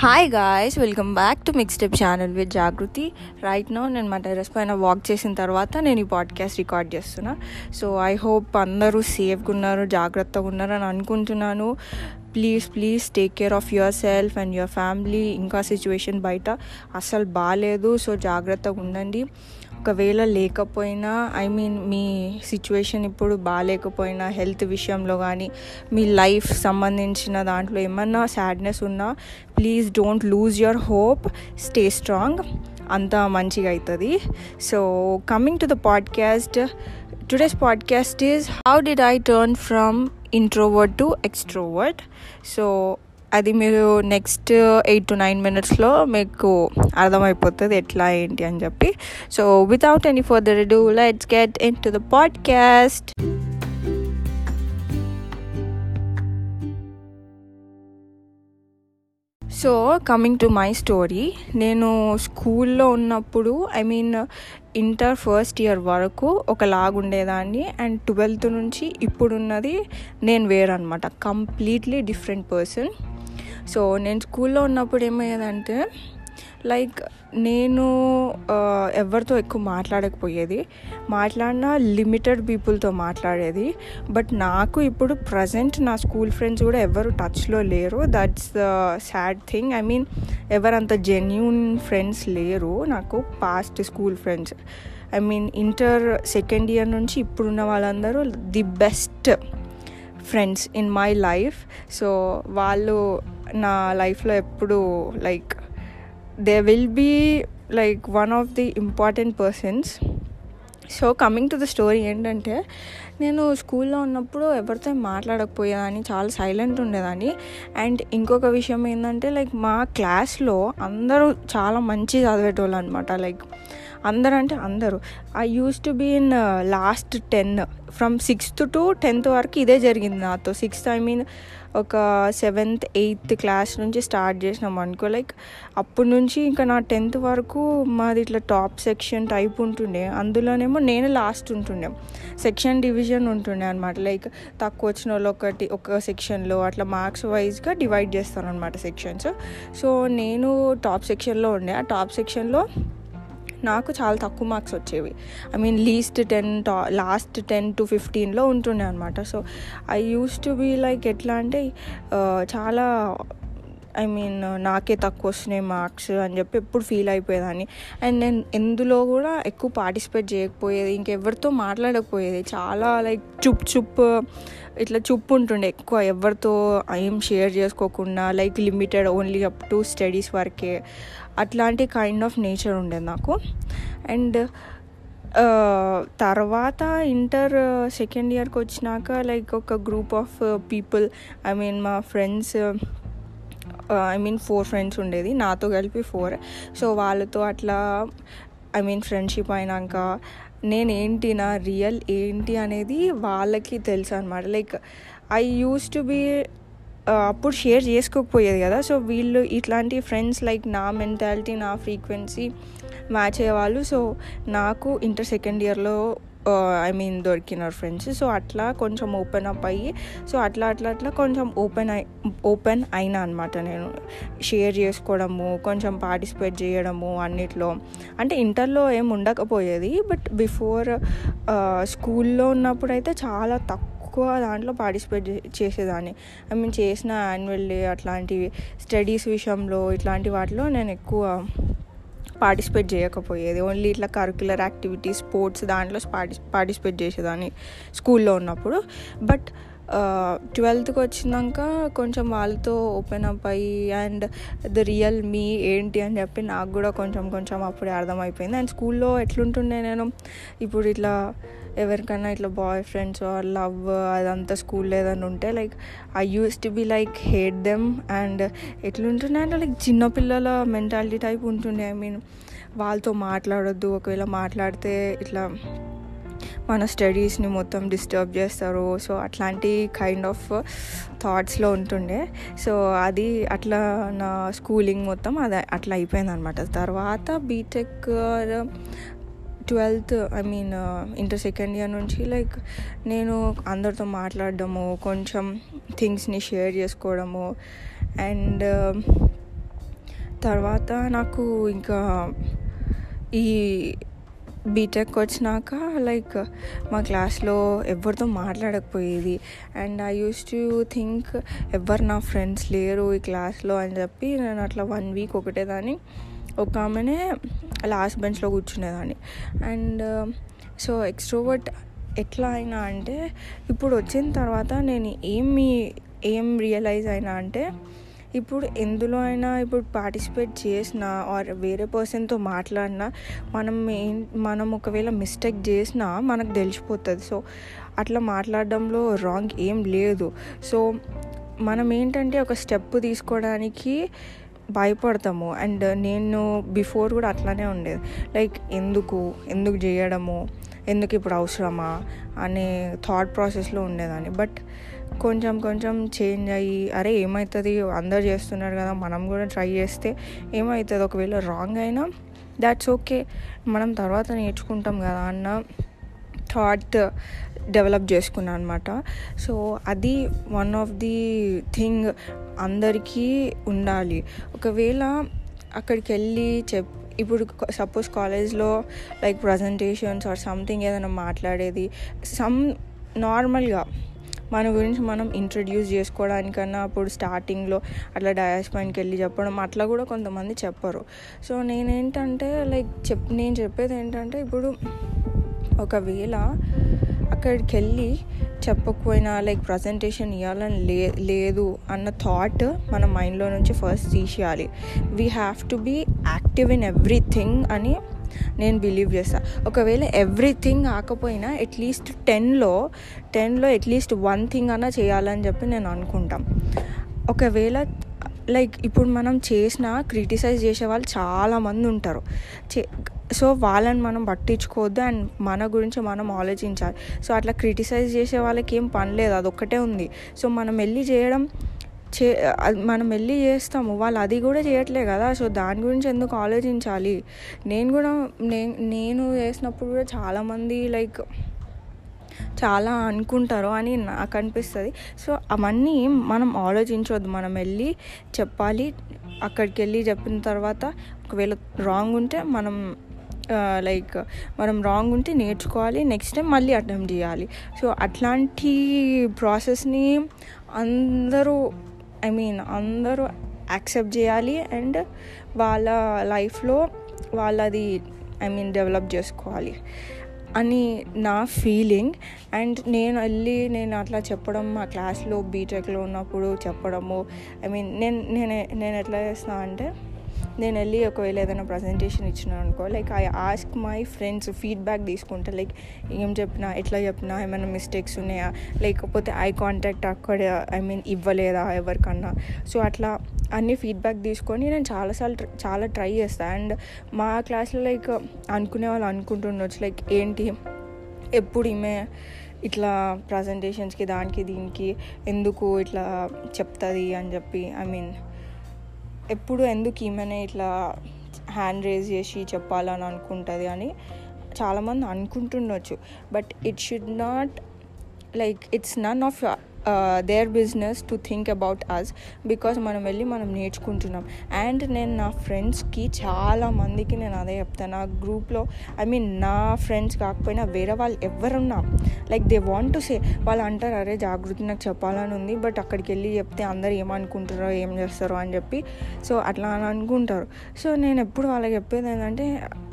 Hi guys welcome back to mix step channel with Jagruti right now నేను మా terrace పైన walk చేసిన తర్వాత నేను ఈ పాడ్కాస్ట్ రికార్డ్ చేస్తున్నా. సో ఐ హోప్ అందరూ సేఫ్గా ఉన్నారు జాగ్రత్తగా ఉన్నారు అని అనుకుంటున్నాను. Please please take care of your self and your family ఇంకా సిచ్యువేషన్ బయట అస్సలు బాగాలేదు సో జాగ్రత్తగా ఉండండి. ఒకవేళ లేకపోయినా ఐ మీన్ మీ సిచ్యువేషన్ ఇప్పుడు బాగాలేకపోయినా హెల్త్ విషయంలో కానీ మీ లైఫ్ సంబంధించిన దాంట్లో ఏమన్నా సాడ్నెస్ ఉన్నా please don't lose your hope stay strong అంత మంచిగా అవుతుంది so coming to the podcast today's podcast is how did I turn from introvert to extrovert so అది మీరు నెక్స్ట్ ఎయిట్ టు నైన్ మినిట్స్లో మీకు అర్థమైపోతుంది ఎట్లా ఏంటి అని చెప్పి. So without any further ado let's get into the podcast so coming to my story నేను స్కూల్లో ఉన్నప్పుడు I mean inter first year వరకు ఒకలాగుండేదాన్ని అండ్ ట్వెల్త్ నుంచి ఇప్పుడున్నది నేను వేరనమాట కంప్లీట్లీ డిఫరెంట్ పర్సన్ సో నేను స్కూల్లో ఉన్నప్పుడు ఏమయ్యేదంటే లైక్ నేను ఎవరితో ఎక్కువ మాట్లాడకపోయేది. మాట్లాడిన లిమిటెడ్ పీపుల్తో మాట్లాడేది. బట్ నాకు ఇప్పుడు ప్రజెంట్ నా స్కూల్ ఫ్రెండ్స్ కూడా ఎవరు టచ్లో లేరు. That's the sad thing. I mean ఎవరంత genuine friends లేరు నాకు past school friends. I mean inter second year నుంచి ఇప్పుడున్న వాళ్ళందరూ the best friends in my life. So వాళ్ళు నా లైఫ్లో ఎప్పుడు like they will be like one of the important persons so coming to the story ఏంటంటే నేను స్కూల్లో ఉన్నప్పుడు ఎవరితో మాట్లాడకపోయేదాన్ని చాలా సైలెంట్ ఉండేదాన్ని. అండ్ ఇంకొక విషయం ఏంటంటే లైక్ మా క్లాస్లో అందరూ చాలా మంచి చదివేటోళ్ళు అనమాట లైక్ అందరు. అంటే అందరూ I use to be in last ten from sixth to tenth వరకు ఇదే జరిగింది నాతో. సిక్స్త్ ఐ మీన్ ఒక సెవెంత్ ఎయిత్ క్లాస్ నుంచి స్టార్ట్ చేసినాం అనుకో. లైక్ అప్పటి నుంచి ఇంకా నా టెన్త్ వరకు మాది ఇట్లా టాప్ సెక్షన్ టైప్ ఉంటుండే. అందులోనేమో నేను లాస్ట్ ఉంటుండే. సెక్షన్ డివిజన్ ఉంటుండే అనమాట లైక్ తక్కువ వచ్చిన వాళ్ళు ఒకటి ఒక సెక్షన్లో అట్లా మార్క్స్ వైజ్గా డివైడ్ చేస్తాను అనమాట సెక్షన్స్ సో నేను టాప్ సెక్షన్లో ఉండే. ఆ టాప్ సెక్షన్లో నాకు చాలా తక్కువ మార్క్స్ వచ్చేవి. ఐ మీన్ లీస్ట్ టెన్ టా లాస్ట్ టెన్ టు ఫిఫ్టీన్లో ఉంటుండే అనమాట so I use to be like ఎట్లా అంటే uh, చాలా ఐ మీన్ uh, నాకే తక్కువ వస్తున్నాయి మార్క్స్ అని చెప్పి ఎప్పుడు ఫీల్ అయిపోయేదాన్ని. అండ్ నేను ఎందులో కూడా ఎక్కువ పార్టిసిపేట్ చేయకపోయేది ఇంకెవరితో మాట్లాడకపోయేది. చాలా లైక్ చుప్ చుప్ ఇట్లా చుప్పు ఉంటుండే ఎక్కువ. ఎవరితో ఏం షేర్ చేసుకోకుండా like limited only up to studies వరకే. అట్లాంటి కైండ్ ఆఫ్ నేచర్ ఉండేది నాకు. అండ్ uh, తర్వాత ఇంటర్ సెకండ్ ఇయర్కి వచ్చినాక లైక్ ఒక group of people I mean మా friends I mean four friends ఉండేది. నాతో కలిపి ఫోర్ సో వాళ్ళతో అట్లా ఐ మీన్ ఫ్రెండ్షిప్ అయినాక నేను ఏంటి నా రియల్ ఏంటి అనేది వాళ్ళకి తెలుసు అనమాట like I use to be అప్పుడు షేర్ చేసుకోకపోయేది కదా. సో వీళ్ళు ఇట్లాంటి ఫ్రెండ్స్ లైక్ నా మెంటాలిటీ నా ఫ్రీక్వెన్సీ మ్యాచ్ అయ్యేవాళ్ళు. సో నాకు ఇంటర్ సెకండ్ ఇయర్లో ఐ మీన్ దొరికినారు ఫ్రెండ్స్ సో అట్లా కొంచెం ఓపెన్ అప్ అయ్యి సో అట్లా అట్లా అట్లా కొంచెం ఓపెన్ అయి ఓపెన్ అయినా అనమాట నేను. షేర్ చేసుకోవడము కొంచెం పార్టిసిపేట్ చేయడము అన్నిట్లో. అంటే ఇంటర్లో ఏం ఉండకపోయేది బట్ బిఫోర్ స్కూల్లో ఉన్నప్పుడు అయితే చాలా తక్కువ ఎక్కువ దాంట్లో పార్టిసిపేట్ చేసేదాన్ని. ఐ మీన్ చేసిన యాన్యువల్ డే అట్లాంటివి స్టడీస్ విషయంలో ఇట్లాంటి వాటిలో నేను ఎక్కువ పార్టిసిపేట్ చేయకపోయేది. ఓన్లీ ఇట్లా కరిక్యులర్ యాక్టివిటీస్ స్పోర్ట్స్ దాంట్లో పార్టి పార్టిసిపేట్ చేసేదాన్ని స్కూల్లో ఉన్నప్పుడు. బట్ ట్వెల్త్కి వచ్చినాక కొంచెం వాళ్ళతో ఓపెన్ అప్ అయ్యి అండ్ ద రియల్ మీ ఏంటి అని చెప్పి నాకు కూడా కొంచెం కొంచెం అప్పుడే అర్థమైపోయింది. అండ్ స్కూల్లో ఎట్లుంటుండే నేను? ఇప్పుడు ఇట్లా ఎవరికైనా ఇట్లా బాయ్ ఫ్రెండ్స్ లవ్ అదంతా స్కూల్లో ఏదైనా ఉంటే like I use to be like hate them and ఎట్లుంటుండే అంటే లైక్ చిన్నపిల్లల మెంటాలిటీ టైప్ ఉంటుండే. ఐ మీన్ వాళ్ళతో మాట్లాడొద్దు. ఒకవేళ మాట్లాడితే ఇట్లా మన స్టడీస్ని మొత్తం డిస్టర్బ్ చేస్తారు. సో అట్లాంటి కైండ్ ఆఫ్ థాట్స్లో ఉంటుండే. సో అది అట్లా నా స్కూలింగ్ మొత్తం అది అట్లా అయిపోయింది అనమాట తర్వాత BTech twelfth I mean inter second year నుంచి లైక్ నేను అందరితో మాట్లాడడము కొంచెం థింగ్స్ని షేర్ చేసుకోవడము అండ్ uh, తర్వాత నాకు ఇంకా ఈ బీటెక్ వచ్చినాక లైక్ మా క్లాస్లో ఎవరితో మాట్లాడకపోయేది. And I use to think ఎవరు నా ఫ్రెండ్స్ లేరు ఈ క్లాస్లో అని చెప్పి నేను అట్లా వన్ వీక్ ఒకటే దాన్ని ఒక ఆమెనే లాస్ట్ బెంచ్లో కూర్చునేదాన్ని. అండ్ సో ఎక్స్ట్రోవర్ట్ ఎట్లా అయినా అంటే ఇప్పుడు వచ్చిన తర్వాత నేను ఏమి ఏం రియలైజ్ అయినా అంటే ఇప్పుడు ఎందులో అయినా ఇప్పుడు పార్టిసిపేట్ చేసినా ఆర్ వేరే పర్సన్తో మాట్లాడినా మనం ఏం మనం ఒకవేళ మిస్టేక్ చేసినా మనకు తెలిసిపోతుంది. సో అట్లా మాట్లాడడంలో రాంగ్ ఏం లేదు. సో మనం ఏంటంటే ఒక స్టెప్ తీసుకోవడానికి భయపడతాము. అండ్ నేను బిఫోర్ కూడా అట్లానే ఉండేది. లైక్ ఎందుకు? ఎందుకు చేయడము? ఎందుకు ఇప్పుడు అవసరమా? అనే థాట్ ప్రాసెస్లో ఉండేదాన్ని. బట్ కొంచెం కొంచెం చేంజ్ అయ్యి అరే ఏమవుతుంది అందరు చేస్తున్నారు కదా మనం కూడా ట్రై చేస్తే ఏమవుతుంది ఒకవేళ రాంగ్ అయినా దాట్స్ ఓకే మనం తర్వాత నేర్చుకుంటాం కదా అన్న థాట్ డెవలప్ చేసుకున్నాను అనమాట సో అది వన్ ఆఫ్ ది థింగ్ అందరికీ ఉండాలి. ఒకవేళ అక్కడికి వెళ్ళి చెప్ ఇప్పుడు సపోజ్ కాలేజ్లో లైక్ ప్రజెంటేషన్స్ ఆర్ సంథింగ్ ఏదైనా మాట్లాడేది సమ్ నార్మల్గా మన గురించి మనం ఇంట్రడ్యూస్ చేసుకోవడానికన్నా అప్పుడు స్టార్టింగ్లో అట్లా డయాస్ పాయింట్కి వెళ్ళి చెప్పడం అట్లా కూడా కొంతమంది చెప్పరు. సో నేనేంటంటే లైక్ చెప్ నేను చెప్పేది ఏంటంటే ఇప్పుడు ఒకవేళ అక్కడికి వెళ్ళి చెప్పకపోయినా లైక్ ప్రజెంటేషన్ ఇవ్వాలని లే లేదు అన్న థాట్ మన మైండ్లో నుంచి ఫస్ట్ తీసేయాలి. We have to be active in everything అని నేను బిలీవ్ చేస్తాను ఒకవేళ ఎవ్రీథింగ్ కాకపోయినా అట్లీస్ట్ టెన్లో టెన్లో అట్లీస్ట్ వన్ థింగ్ అన్నా చేయాలని చెప్పి నేను అనుకుంటాం. ఒకవేళ లైక్ ఇప్పుడు మనం చేసిన క్రిటిసైజ్ చేసే వాళ్ళు చాలామంది ఉంటారు. చే సో వాళ్ళని మనం పట్టించుకోవద్దు అండ్ మన గురించి మనం ఆలోచించాలి. సో అట్లా క్రిటిసైజ్ చేసే వాళ్ళకి ఏం పని లేదు అదొక్కటే ఉంది. సో మనం వెళ్ళి చేయడం చే మనం వెళ్ళి చేస్తాము. వాళ్ళు అది కూడా చేయట్లే కదా. సో దాని గురించి ఎందుకు ఆలోచించాలి? నేను కూడా నేను నేను చేసినప్పుడు కూడా చాలామంది లైక్ చాలా అనుకుంటారు అని నాకు అనిపిస్తుంది. సో అవన్నీ మనం ఆలోచించవద్దు మనం వెళ్ళి చెప్పాలి. అక్కడికి వెళ్ళి చెప్పిన తర్వాత ఒకవేళ రాంగ్ ఉంటే మనం లైక్ మనం రాంగ్ ఉంటే నేర్చుకోవాలి నెక్స్ట్ టైం మళ్ళీ అటెంప్ట్ చేయాలి. సో అట్లాంటి ప్రాసెస్ని అందరూ ఐ మీన్ అందరూ యాక్సెప్ట్ చేయాలి అండ్ వాళ్ళ లైఫ్లో వాళ్ళది ఐ మీన్ డెవలప్ చేసుకోవాలి అని నా ఫీలింగ్ అండ్ నేను వెళ్ళి నేను అట్లా చెప్పడం మా క్లాస్లో బీటెక్లో ఉన్నప్పుడు చెప్పడము ఐ మీన్ నేను నేను నేను ఎట్లా చేస్తాను అంటే నేను వెళ్ళి ఒకవేళ ఏదైనా ప్రజెంటేషన్ ఇచ్చినాను అనుకో like I ask my friends feedback తీసుకుంటా. లైక్ ఏం చెప్పినా ఎట్లా చెప్పినా ఏమైనా మిస్టేక్స్ ఉన్నాయా? లేకపోతే ఐ కాంటాక్ట్ అక్కడ ఐ మీన్ ఇవ్వలేదా ఎవరికన్నా? సో అట్లా అన్ని ఫీడ్బ్యాక్ తీసుకొని నేను చాలాసార్లు చాలా ట్రై చేస్తాను అండ్ మా క్లాస్లో లైక్ అనుకునే వాళ్ళు అనుకుంటుండొచ్చు. లైక్ ఏంటి? ఎప్పుడు ఈమె ఇట్లా ప్రజెంటేషన్స్కి దానికి దీనికి ఎందుకు ఇట్లా చెప్తుంది అని చెప్పి ఐ మీన్ ఎప్పుడు ఎందుకు ఈమెనే ఇట్లా హ్యాండ్ రేజ్ చేసి చెప్పాలని అనుకుంటుంది అని చాలామంది అనుకుంటుండొచ్చు. But it should not like it's none of their business to think about us because మనం వెళ్ళి మనం నేర్చుకుంటున్నాం. అండ్ నేను నా ఫ్రెండ్స్కి చాలా మందికి నేను అదే చెప్తాను నా గ్రూప్లో ఐ మీన్ నా ఫ్రెండ్స్ కాకపోయినా వేరే వాళ్ళు ఎవరున్నా like they want to say వాళ్ళు అంటారు అరే జాగృతి నాకు చెప్పాలని ఉంది బట్ అక్కడికి వెళ్ళి చెప్తే అందరు ఏమనుకుంటారో ఏం చేస్తారో అని చెప్పి. సో అట్లా అని అనుకుంటారు. సో నేను ఎప్పుడు వాళ్ళకి చెప్పేది ఏంటంటే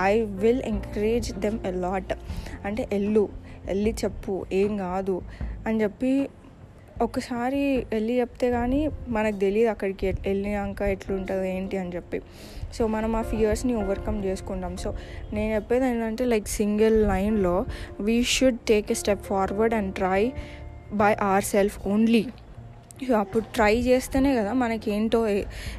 I will encourage them a lot అంటే ఎల్లు వెళ్ళి చెప్పు ఏం కాదు అని చెప్పి ఒకసారి వెళ్ళి చెప్తే కానీ మనకు తెలియదు అక్కడికి వెళ్ళినాక ఎట్లుంటుంది ఏంటి అని చెప్పి. సో మనం ఆ ఫియర్స్ని ఓవర్కమ్ చేసుకుంటాం. సో నేను చెప్పేది ఏంటంటే లైక్ సింగిల్ లైన్లో we should take a step forward and try by our self only అప్పుడు ట్రై చేస్తేనే కదా మనకి ఏంటో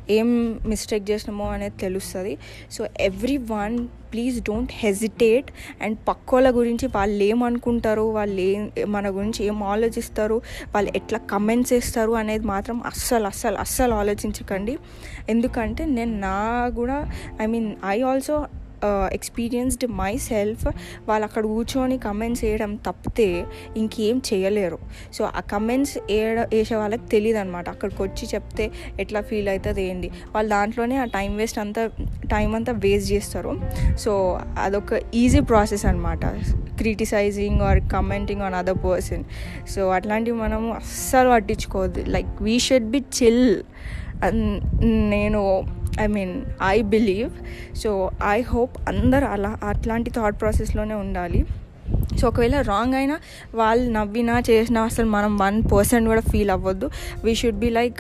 ఏం మిస్టేక్ చేసినామో అనేది తెలుస్తుంది. So everyone please don't hesitate and పక్కోళ్ళ గురించి వాళ్ళు ఏమనుకుంటారు వాళ్ళు ఏం మన గురించి ఏం ఆలోచిస్తారు వాళ్ళు ఎట్లా కమెంట్స్ ఇస్తారు అనేది మాత్రం అస్సలు అస్సలు అస్సలు ఆలోచించకండి. ఎందుకంటే నేను నా కూడా I mean I also experienced my self వాళ్ళు అక్కడ కూర్చొని కమెంట్స్ వేయడం తప్పితే ఇంకేం చేయలేరు. సో ఆ కమెంట్స్ వేయడ వేసే వాళ్ళకి తెలియదు అనమాట అక్కడికి వచ్చి చెప్తే ఎట్లా ఫీల్ అవుతుంది ఏంటి వాళ్ళు దాంట్లోనే ఆ టైం వేస్ట్ అంతా టైం అంతా వేస్ట్ చేస్తారు. సో అదొక ఈజీ ప్రాసెస్ అనమాట criticising or commenting on other person so అట్లాంటివి మనము అస్సలు పట్టించుకోవద్దు. Like we should be chill నేను I mean I believe so I hope అందరు అలా అట్లాంటి థాట్ ప్రాసెస్లోనే ఉండాలి. సో ఒకవేళ రాంగ్ అయినా వాళ్ళు నవ్వినా చేసినా అసలు మనం వన్ పర్సెంట్ కూడా ఫీల్ అవ్వద్దు. వీ షుడ్ బి లైక్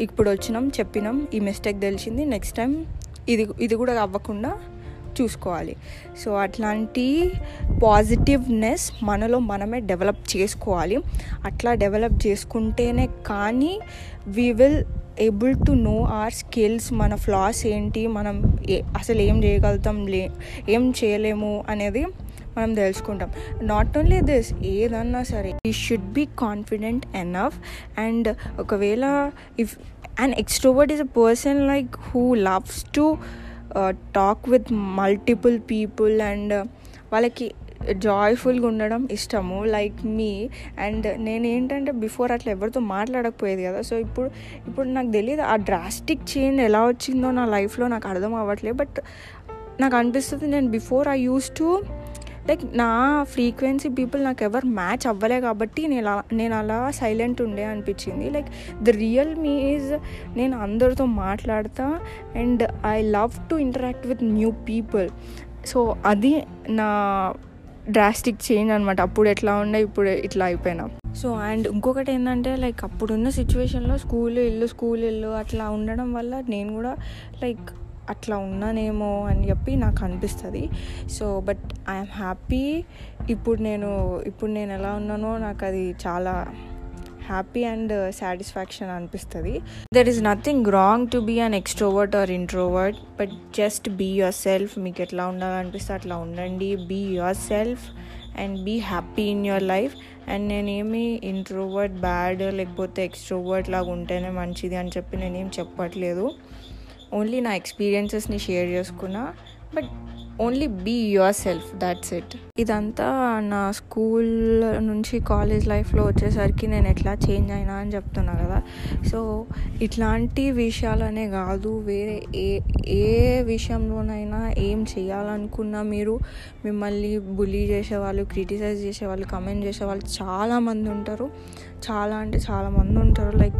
ఇప్పుడు వచ్చినాం చెప్పినాం ఈ మిస్టేక్ తెలిసింది నెక్స్ట్ టైం ఇది ఇది కూడా అవ్వకుండా చూసుకోవాలి. సో అట్లాంటి పాజిటివ్నెస్ మనలో మనమే డెవలప్ చేసుకోవాలి. అట్లా డెవలప్ చేసుకుంటేనే కానీ we will able to know our skills మన ఫ్లాస్ ఏంటి మనం అసలు ఏం చేయగలుగుతాం లే ఏం చేయలేము అనేది మనం తెలుసుకుంటాం. నాట్ ఓన్లీ దిస్ ఏదన్నా సరే ఈ should be confident enough and ఒకవేళ if and extrovert is a person like who loves to talk with multiple people and వాళ్ళకి జాయ్ఫుల్గా ఉండడం ఇష్టము లైక్ మీ అండ్ నేను ఏంటంటే బిఫోర్ అట్లా ఎవరితో మాట్లాడకపోయేది కదా. సో ఇప్పుడు ఇప్పుడు నాకు తెలియదు ఆ డ్రాస్టిక్ చేంజ్ ఎలా వచ్చిందో నా లైఫ్లో నాకు అర్థం అవ్వట్లేదు. బట్ నాకు అనిపిస్తుంది నేను before I use to like నా ఫ్రీక్వెన్సీ పీపుల్ నాకు ఎవరు మ్యాచ్ అవ్వలే కాబట్టి నేను నేను అలా సైలెంట్ ఉండే అనిపించింది. Like the real me is నేను అందరితో మాట్లాడతా and I love to interact with new people so అది నా డ్రాస్టిక్ చేంజ్ అనమాట అప్పుడు ఎట్లా ఉండే ఇప్పుడు ఇట్లా అయిపోయినా. సో అండ్ ఇంకొకటి ఏంటంటే లైక్ అప్పుడున్న సిచ్యువేషన్లో స్కూల్ ఇల్లు స్కూల్ ఇల్లు అట్లా ఉండడం వల్ల నేను కూడా లైక్ అట్లా ఉన్నానేమో అని చెప్పి నాకు అనిపిస్తుంది. సో బట్ ఐఎమ్ హ్యాపీ ఇప్పుడు నేను ఇప్పుడు నేను ఎలా ఉన్నానో నాకు అది చాలా హ్యాపీ అండ్ సాటిస్ఫాక్షన్ అనిపిస్తుంది. There is nothing wrong to be an extrovert or introvert but just be yourself మీకు ఎట్లా ఉండాలనిపిస్తే అట్లా ఉండండి. Be yourself and be happy in your life and నేనేమి ఇంట్రోవర్ట్ బ్యాడ్ లేకపోతే ఎక్స్ట్రోవర్ట్ లాగా ఉంటేనే మంచిది అని చెప్పి నేనేం చెప్పట్లేదు. ఓన్లీ నా ఎక్స్పీరియన్సెస్ని షేర్ చేసుకున్నా. But only be yourself that's it. ఇదంతా నా స్కూల్ నుంచి కాలేజ్ లైఫ్లో వచ్చేసరికి నేను ఎట్లా చేంజ్ అయినా అని చెప్తున్నా కదా. సో ఇట్లాంటి విషయాలనే కాదు వేరే ఏ ఏ విషయంలోనైనా ఏం చేయాలనుకున్నా మీరు మిమ్మల్ని బులీ చేసేవాళ్ళు క్రిటిసైజ్ చేసేవాళ్ళు కమెంట్ చేసేవాళ్ళు చాలామంది ఉంటారు. చాలా అంటే చాలా మంది ఉంటారు. లైక్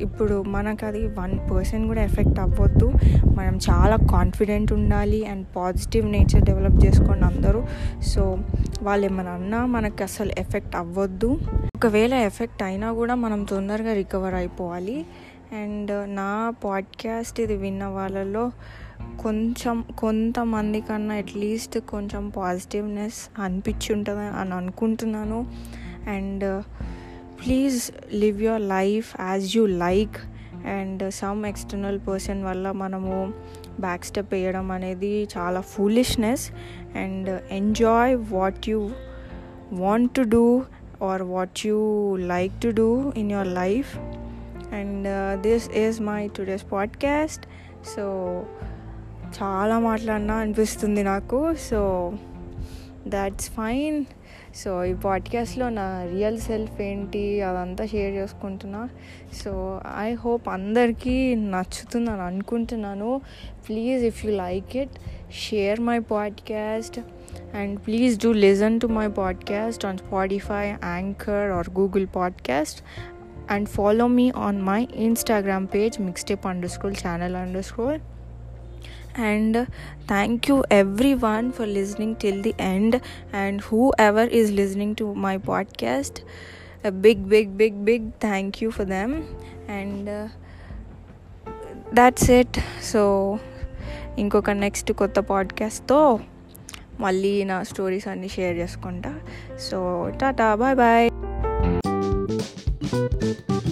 ఇప్పుడు మనకు అది వన్ పర్సెంట్ కూడా ఎఫెక్ట్ అవ్వద్దు. మనం చాలా కాన్ఫిడెంట్ ఉండాలి అండ్ పాజిటివ్ నేచర్ డెవలప్ చేసుకోండి అందరూ. సో వాళ్ళు ఏమైనా అన్నా మనకు అసలు ఎఫెక్ట్ అవ్వద్దు. ఒకవేళ ఎఫెక్ట్ అయినా కూడా మనం తొందరగా రికవర్ అయిపోవాలి. అండ్ నా పాడ్కాస్ట్ ఇది విన్న వాళ్ళలో కొంచెం కొంతమంది కన్నా అట్లీస్ట్ కొంచెం పాజిటివ్నెస్ అనిపించి ఉంటుంది అని అనుకుంటున్నాను. And please live your life as you like and some external person వల్ల మనము బ్యాక్ స్టెప్ వేయడం అనేది చాలా foolishness and enjoy what you want to do or what you like to do in your life and this is my today's podcast so చాలా మాట్లాడినా అనిపిస్తుంది నాకు. So that's fine so ఈ పాడ్కాస్ట్లో నా రియల్ సెల్ఫ్ ఏంటి అదంతా షేర్ చేసుకుంటున్నా. సో ఐ హోప్ అందరికీ నచ్చుతుందని అనుకుంటున్నాను. Please if you like it share my podcast and please do listen to my podcast on Spotify Anchor or Google podcast and follow me on my Instagram page mixtape under mixtape channel under underscore. And thank you everyone for listening till the end and whoever is listening to my podcast big big big big thank you for them and that's it so ఇంకొక next కొత్త పాడ్కాస్ట్తో మళ్ళీ నా stories అన్నీ share చేసుకుంటా. So tata bye bye thank you